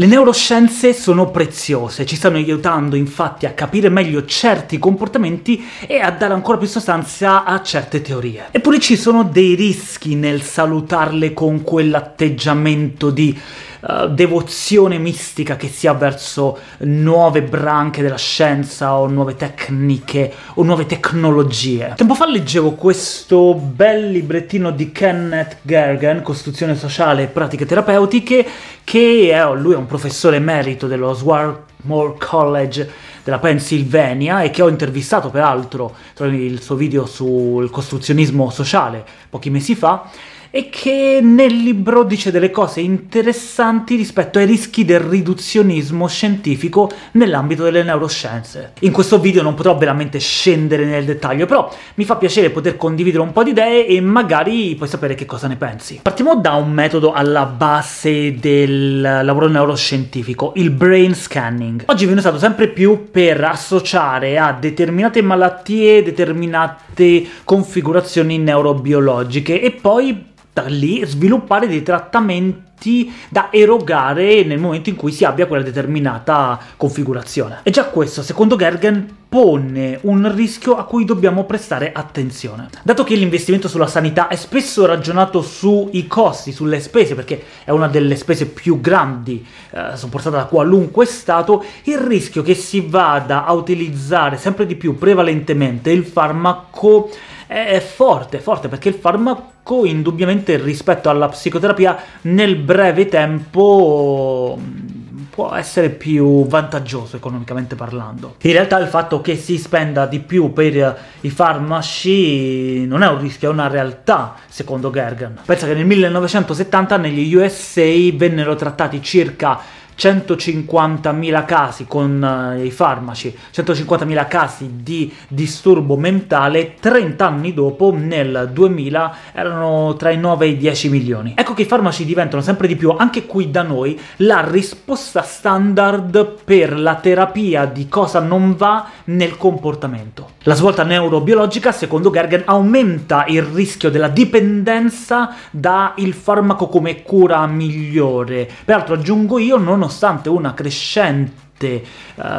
Le neuroscienze sono preziose, ci stanno aiutando infatti a capire meglio certi comportamenti e a dare ancora più sostanza a certe teorie. Eppure ci sono dei rischi nel salutarle con quell'atteggiamento di uh, devozione mistica che si ha verso nuove branche della scienza o nuove tecniche o nuove tecnologie. Tempo fa leggevo questo bel librettino di Kenneth Gergen, Costruzione sociale e pratiche terapeutiche, che è, lui è un professore emerito dello Swarthmore College della Pennsylvania e che ho intervistato peraltro il suo video sul costruzionismo sociale pochi mesi fa e che nel libro dice delle cose interessanti rispetto ai rischi del riduzionismo scientifico nell'ambito delle neuroscienze. In questo video non potrò veramente scendere nel dettaglio, però mi fa piacere poter condividere un po' di idee e magari puoi sapere che cosa ne pensi. Partiamo da un metodo alla base del lavoro neuroscientifico, il brain scanning. Oggi viene usato sempre più per associare a determinate malattie determinate configurazioni neurobiologiche e poi da lì sviluppare dei trattamenti da erogare nel momento in cui si abbia quella determinata configurazione. E già questo, secondo Gergen, pone un rischio a cui dobbiamo prestare attenzione. Dato che l'investimento sulla sanità è spesso ragionato sui costi, sulle spese, perché è una delle spese più grandi eh, sopportate da qualunque Stato, il rischio che si vada a utilizzare sempre di più prevalentemente il farmaco è forte, forte perché il farmaco indubbiamente rispetto alla psicoterapia nel breve tempo mm, può essere più vantaggioso economicamente parlando. In realtà il fatto che si spenda di più per i farmaci non è un rischio, è una realtà, secondo Gergen. Pensa che nel 1970 negli USA vennero trattati circa 150.000 casi con uh, i farmaci, 150.000 casi di disturbo mentale, 30 anni dopo, nel 2000, erano tra i 9 e i 10 milioni. Ecco che i farmaci diventano sempre di più, anche qui da noi, la risposta standard per la terapia di cosa non va nel comportamento. La svolta neurobiologica, secondo Gergen, aumenta il rischio della dipendenza dal farmaco come cura migliore. Peraltro aggiungo io, non nonostante una crescente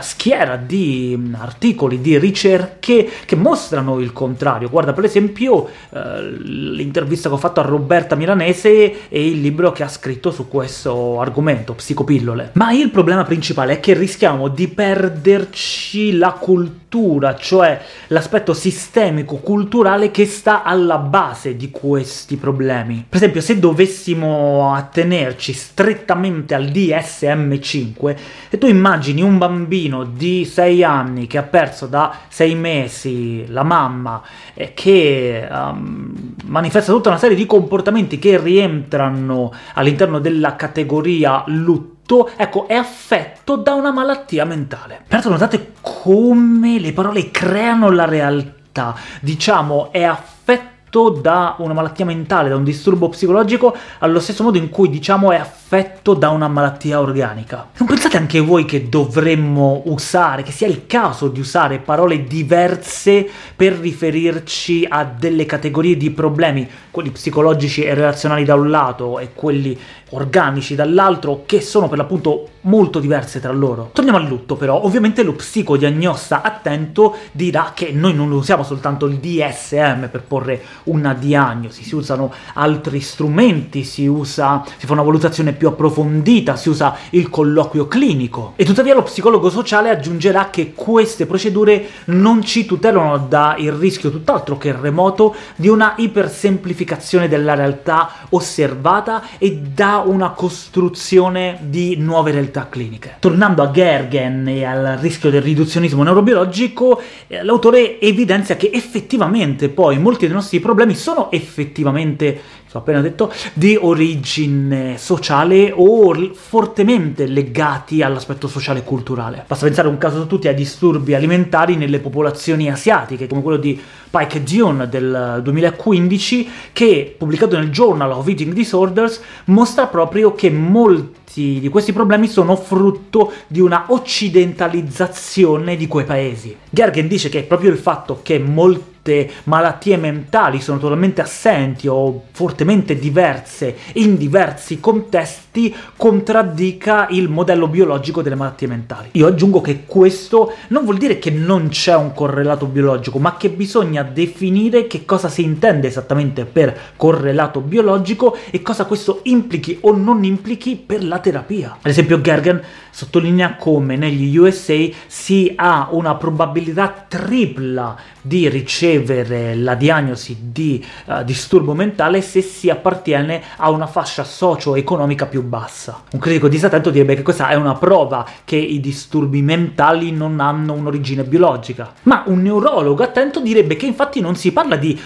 schiera di articoli, di ricerche che mostrano il contrario. Guarda per esempio uh, l'intervista che ho fatto a Roberta Milanese e il libro che ha scritto su questo argomento, Psicopillole. Ma il problema principale è che rischiamo di perderci la cultura, cioè l'aspetto sistemico culturale che sta alla base di questi problemi. Per esempio, se dovessimo attenerci strettamente al DSM5 e tu immagini immagini un bambino di 6 anni che ha perso da 6 mesi la mamma e che um, manifesta tutta una serie di comportamenti che rientrano all'interno della categoria lutto, ecco, è affetto da una malattia mentale. Peraltro notate come le parole creano la realtà. Diciamo, è affetto da una malattia mentale, da un disturbo psicologico, allo stesso modo in cui diciamo è affetto da una malattia organica. Non pensate anche voi che dovremmo usare, che sia il caso di usare parole diverse per riferirci a delle categorie di problemi, quelli psicologici e relazionali da un lato e quelli organici dall'altro, che sono per l'appunto molto diverse tra loro. Torniamo al lutto però, ovviamente lo psicodiagnosta attento dirà che noi non usiamo soltanto il DSM per porre una diagnosi, si usano altri strumenti, si usa, si fa una valutazione più approfondita, si usa il colloquio clinico. E tuttavia lo psicologo sociale aggiungerà che queste procedure non ci tutelano dal rischio tutt'altro che remoto di una ipersemplificazione della realtà osservata e da una costruzione di nuove realtà cliniche. Tornando a Gergen e al rischio del riduzionismo neurobiologico, eh, l'autore evidenzia che effettivamente poi molti dei nostri problemi problemi sono effettivamente, ho appena detto, di origine sociale o fortemente legati all'aspetto sociale e culturale. Basta pensare un caso su tutti ai disturbi alimentari nelle popolazioni asiatiche, come quello di Pike Dion del 2015, che pubblicato nel Journal of Eating Disorders mostra proprio che molti di questi problemi sono frutto di una occidentalizzazione di quei paesi. Gergen dice che proprio il fatto che molti molte malattie mentali sono totalmente assenti o fortemente diverse in diversi contesti contraddica il modello biologico delle malattie mentali. Io aggiungo che questo non vuol dire che non c'è un correlato biologico, ma che bisogna definire che cosa si intende esattamente per correlato biologico e cosa questo implichi o non implichi per la terapia. Ad esempio Gergen sottolinea come negli USA si ha una probabilità tripla di ricevere la diagnosi di uh, disturbo mentale se si appartiene a una fascia socio-economica più bassa. Un critico disattento direbbe che questa è una prova che i disturbi mentali non hanno un'origine biologica, ma un neurologo attento direbbe che infatti non si parla di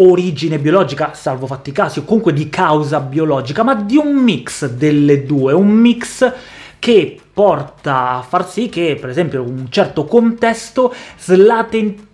origine biologica, salvo fatti casi, o comunque di causa biologica, ma di un mix delle due, un mix che porta a far sì che, per esempio, un certo contesto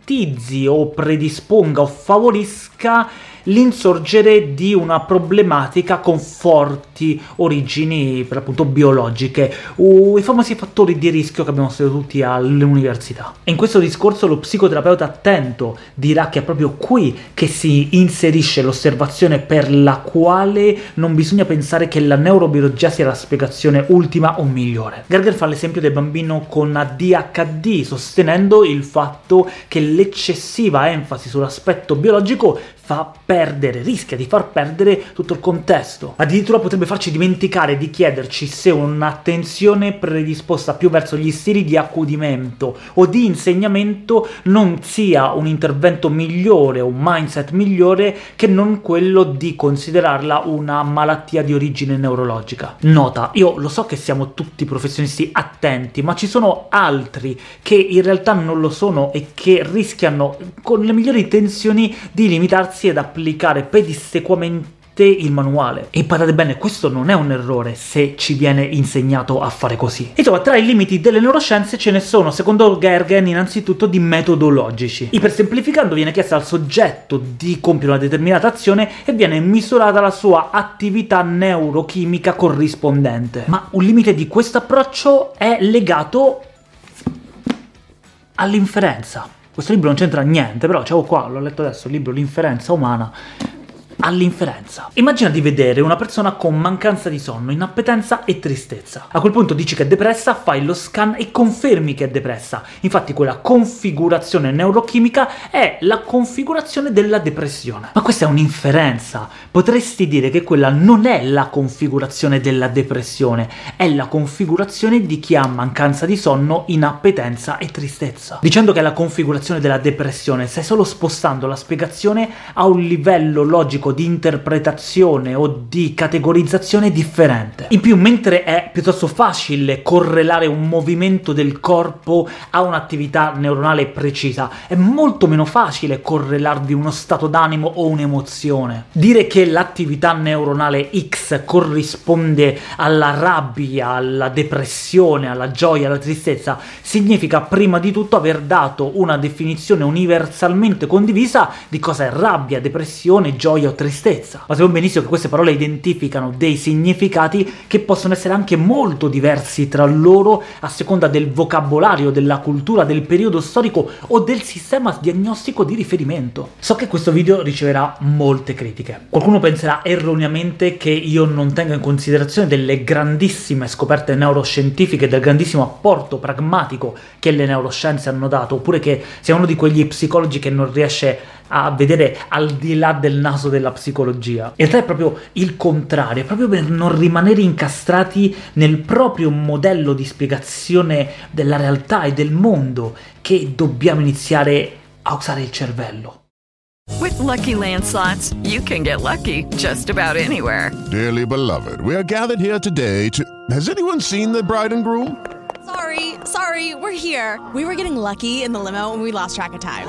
slatentizzi o predisponga o favorisca l'insorgere di una problematica con forti origini per l'appunto biologiche, o i famosi fattori di rischio che abbiamo studiato tutti all'università. E in questo discorso lo psicoterapeuta attento dirà che è proprio qui che si inserisce l'osservazione per la quale non bisogna pensare che la neurobiologia sia la spiegazione ultima o migliore. Gerger fa l'esempio del bambino con ADHD, sostenendo il fatto che l'eccessiva enfasi sull'aspetto biologico fa perdere, rischia di far perdere tutto il contesto. Addirittura potrebbe farci dimenticare di chiederci se un'attenzione predisposta più verso gli stili di accudimento o di insegnamento non sia un intervento migliore, un mindset migliore che non quello di considerarla una malattia di origine neurologica. Nota, io lo so che siamo tutti professionisti attenti, ma ci sono altri che in realtà non lo sono e che rischiano con le migliori intenzioni di limitarsi ragazzi ad applicare pedissequamente il manuale. E badate bene, questo non è un errore se ci viene insegnato a fare così. Insomma, tra i limiti delle neuroscienze ce ne sono, secondo Gergen, innanzitutto di metodologici. Ipersemplificando, viene chiesto al soggetto di compiere una determinata azione e viene misurata la sua attività neurochimica corrispondente. Ma un limite di questo approccio è legato all'inferenza. Questo libro non c'entra niente, però c'avevo qua, l'ho letto adesso, il libro L'inferenza umana all'inferenza. Immagina di vedere una persona con mancanza di sonno, inappetenza e tristezza. A quel punto dici che è depressa, fai lo scan e confermi che è depressa. Infatti quella configurazione neurochimica è la configurazione della depressione. Ma questa è un'inferenza. Potresti dire che quella non è la configurazione della depressione, è la configurazione di chi ha mancanza di sonno, inappetenza e tristezza. Dicendo che è la configurazione della depressione, stai solo spostando la spiegazione a un livello logico di interpretazione o di categorizzazione differente. In più, mentre è piuttosto facile correlare un movimento del corpo a un'attività neuronale precisa, è molto meno facile correlarvi uno stato d'animo o un'emozione. Dire che l'attività neuronale X corrisponde alla rabbia, alla depressione, alla gioia, alla tristezza, significa prima di tutto aver dato una definizione universalmente condivisa di cosa è rabbia, depressione, gioia o tristezza. Ma sappiamo benissimo che queste parole identificano dei significati che possono essere anche molto diversi tra loro a seconda del vocabolario, della cultura, del periodo storico o del sistema diagnostico di riferimento. So che questo video riceverà molte critiche. Qualcuno penserà erroneamente che io non tenga in considerazione delle grandissime scoperte neuroscientifiche, del grandissimo apporto pragmatico che le neuroscienze hanno dato, oppure che sia uno di quegli psicologi che non riesce a vedere al di là del naso della psicologia. In realtà è proprio il contrario, è proprio per non rimanere incastrati nel proprio modello di spiegazione della realtà e del mondo che dobbiamo iniziare a usare il cervello. With lucky landslots, you can get lucky just about anywhere. Dearly beloved, we are gathered here today to. Has anyone seen the bride and groom? Sorry, sorry, we're here. We were getting lucky in the limo and we lost track of time.